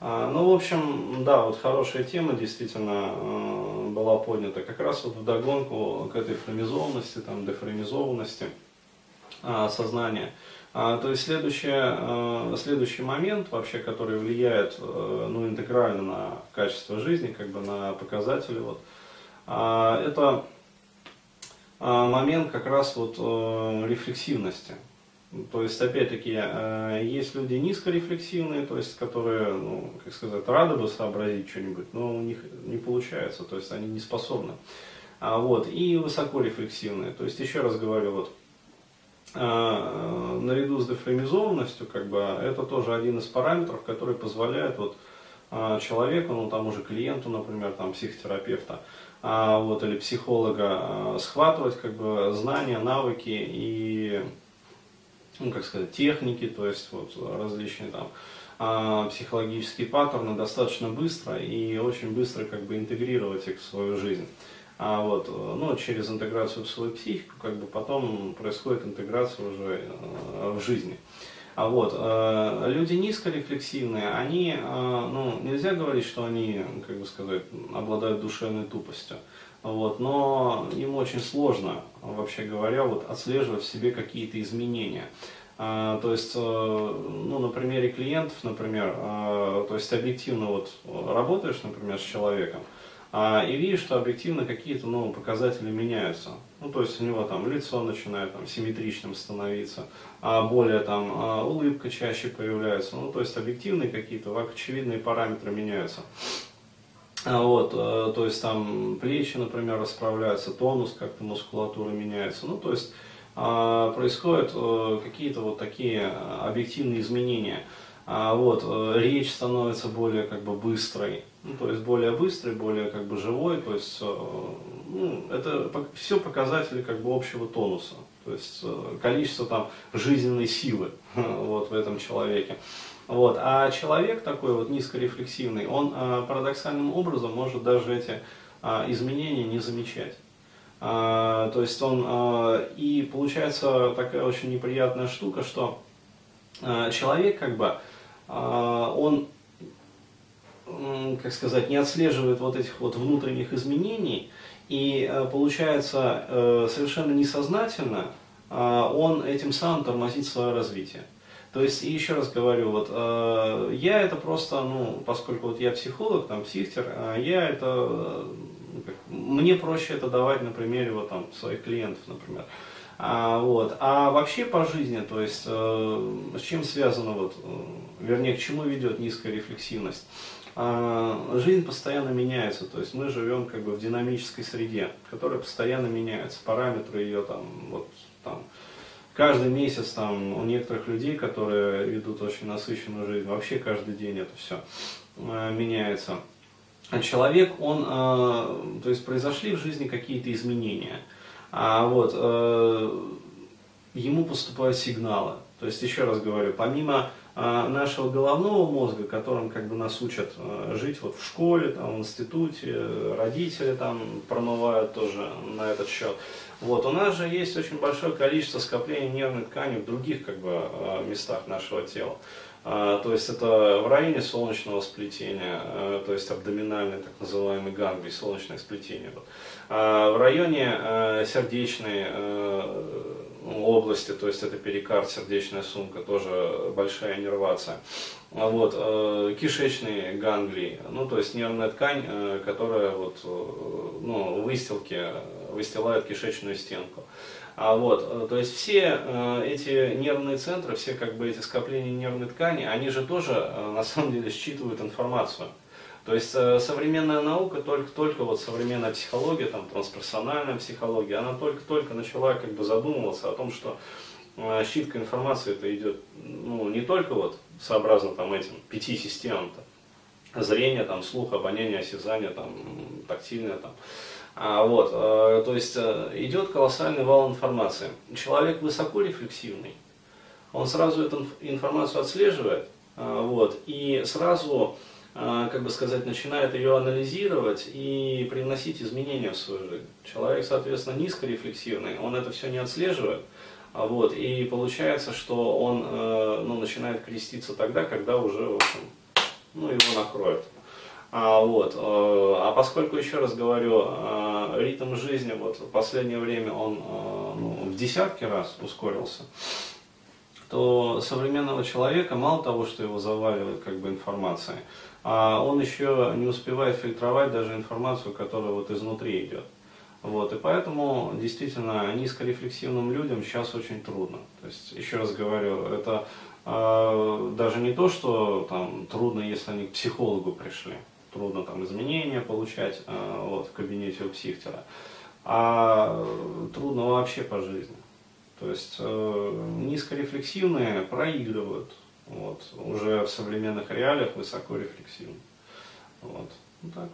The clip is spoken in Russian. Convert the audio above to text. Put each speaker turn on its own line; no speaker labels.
А, ну, в общем, да, вот хорошая тема действительно э, была поднята как раз вот вдогонку к этой фремизованности, там, дефремизованности э, сознания. А, то есть следующее, э, следующий момент, вообще, который влияет э, ну, интегрально на качество жизни, как бы на показатели, вот, это момент как раз вот рефлексивности. То есть, опять-таки, э, есть люди низкорефлексивные, то есть, которые, ну, как сказать, рады бы сообразить что-нибудь, но у них не получается, то есть, они не способны. А, вот, и высокорефлексивные, то есть, еще раз говорю, вот, э, наряду с дефремизованностью, как бы, это тоже один из параметров, который позволяет вот, э, человеку, ну, тому же клиенту, например, там, психотерапевта, вот, или психолога, схватывать, как бы, знания, навыки и ну, как сказать, техники, то есть вот различные там а, психологические паттерны достаточно быстро и очень быстро как бы интегрировать их в свою жизнь. А вот, ну, через интеграцию в свою психику, как бы потом происходит интеграция уже э, в жизни. А вот, э, люди низкорефлексивные, они, э, ну, нельзя говорить, что они, как бы сказать, обладают душевной тупостью. Вот, но им очень сложно, вообще говоря, вот, отслеживать в себе какие-то изменения. А, то есть, э, ну, на примере клиентов, например, а, то есть объективно вот работаешь, например, с человеком, а, и видишь, что объективно какие-то ну, показатели меняются. Ну, то есть у него там лицо начинает там, симметричным становиться, а более там улыбка чаще появляется. Ну, то есть объективные какие-то очевидные параметры меняются. А вот, э, то есть там плечи, например, расправляются, тонус как-то мускулатура меняется. Ну, то есть а, происходят э, какие-то вот такие объективные изменения. А, вот, э, речь становится более как бы быстрой, ну, то есть более быстрой, более как бы живой, то есть ну, это все показатели как бы общего тонуса, то есть количество там жизненной силы вот в этом человеке. Вот. А человек такой вот низкорефлексивный, он а, парадоксальным образом может даже эти а, изменения не замечать. То есть он, и получается такая очень неприятная штука, что человек как бы, он, как сказать, не отслеживает вот этих вот внутренних изменений, и а, получается а, совершенно несознательно а, он этим самым тормозит свое развитие. То есть, и еще раз говорю, вот э, я это просто, ну, поскольку вот я психолог, там, психтер, э, я это, э, как, мне проще это давать на примере вот там своих клиентов, например. А, вот. а вообще по жизни, то есть э, с чем связано, вот, э, вернее, к чему ведет низкая рефлексивность? А, жизнь постоянно меняется, то есть мы живем как бы в динамической среде, которая постоянно меняется, параметры ее там, вот, там, каждый месяц там у некоторых людей, которые ведут очень насыщенную жизнь, вообще каждый день это все э, меняется. А человек, он, э, то есть произошли в жизни какие-то изменения, а вот э, ему поступают сигналы. То есть еще раз говорю, помимо нашего головного мозга, которым как бы нас учат а, жить вот в школе, там, в институте, родители там промывают тоже на этот счет. Вот, у нас же есть очень большое количество скоплений нервной ткани в других как бы, а, местах нашего тела. То есть это в районе солнечного сплетения, то есть абдоминальный так называемый ганглий, солнечное сплетение. Вот. В районе сердечной области, то есть это перикард, сердечная сумка, тоже большая нервация. А вот, э, кишечные ганглии, ну то есть нервная ткань, э, которая вот, э, ну, выстилки выстилает кишечную стенку. А вот, э, то есть все э, эти нервные центры, все как бы эти скопления нервной ткани, они же тоже э, на самом деле считывают информацию. То есть современная наука, только, только вот современная психология, там, трансперсональная психология, она только-только начала как бы задумываться о том, что щитка информации это идет ну, не только вот сообразно там этим пяти системам, там, зрение, там, слух, обоняние, осязание, там, тактильное, там, а, вот, э, то есть э, идет колоссальный вал информации. Человек высоко рефлексивный, он сразу эту информацию отслеживает, э, вот, и сразу а, как бы сказать, начинает ее анализировать и привносить изменения в свою жизнь. Человек, соответственно, низкорефлексивный, он это все не отслеживает, вот, и получается, что он э, ну, начинает креститься тогда, когда уже, в общем, ну, его накроет. А, вот, э, а поскольку, еще раз говорю, э, ритм жизни вот, в последнее время он э, ну, в десятки раз ускорился, то современного человека мало того, что его заваливает как бы информацией, а он еще не успевает фильтровать даже информацию, которая вот изнутри идет. Вот, и поэтому действительно низкорефлексивным людям сейчас очень трудно. То есть, еще раз говорю, это э, даже не то, что там трудно, если они к психологу пришли, трудно там изменения получать э, вот, в кабинете у психтера, а трудно вообще по жизни. То есть э, низкорефлексивные проигрывают, вот, уже в современных реалиях высокорефлексивные. Вот. Ну, так.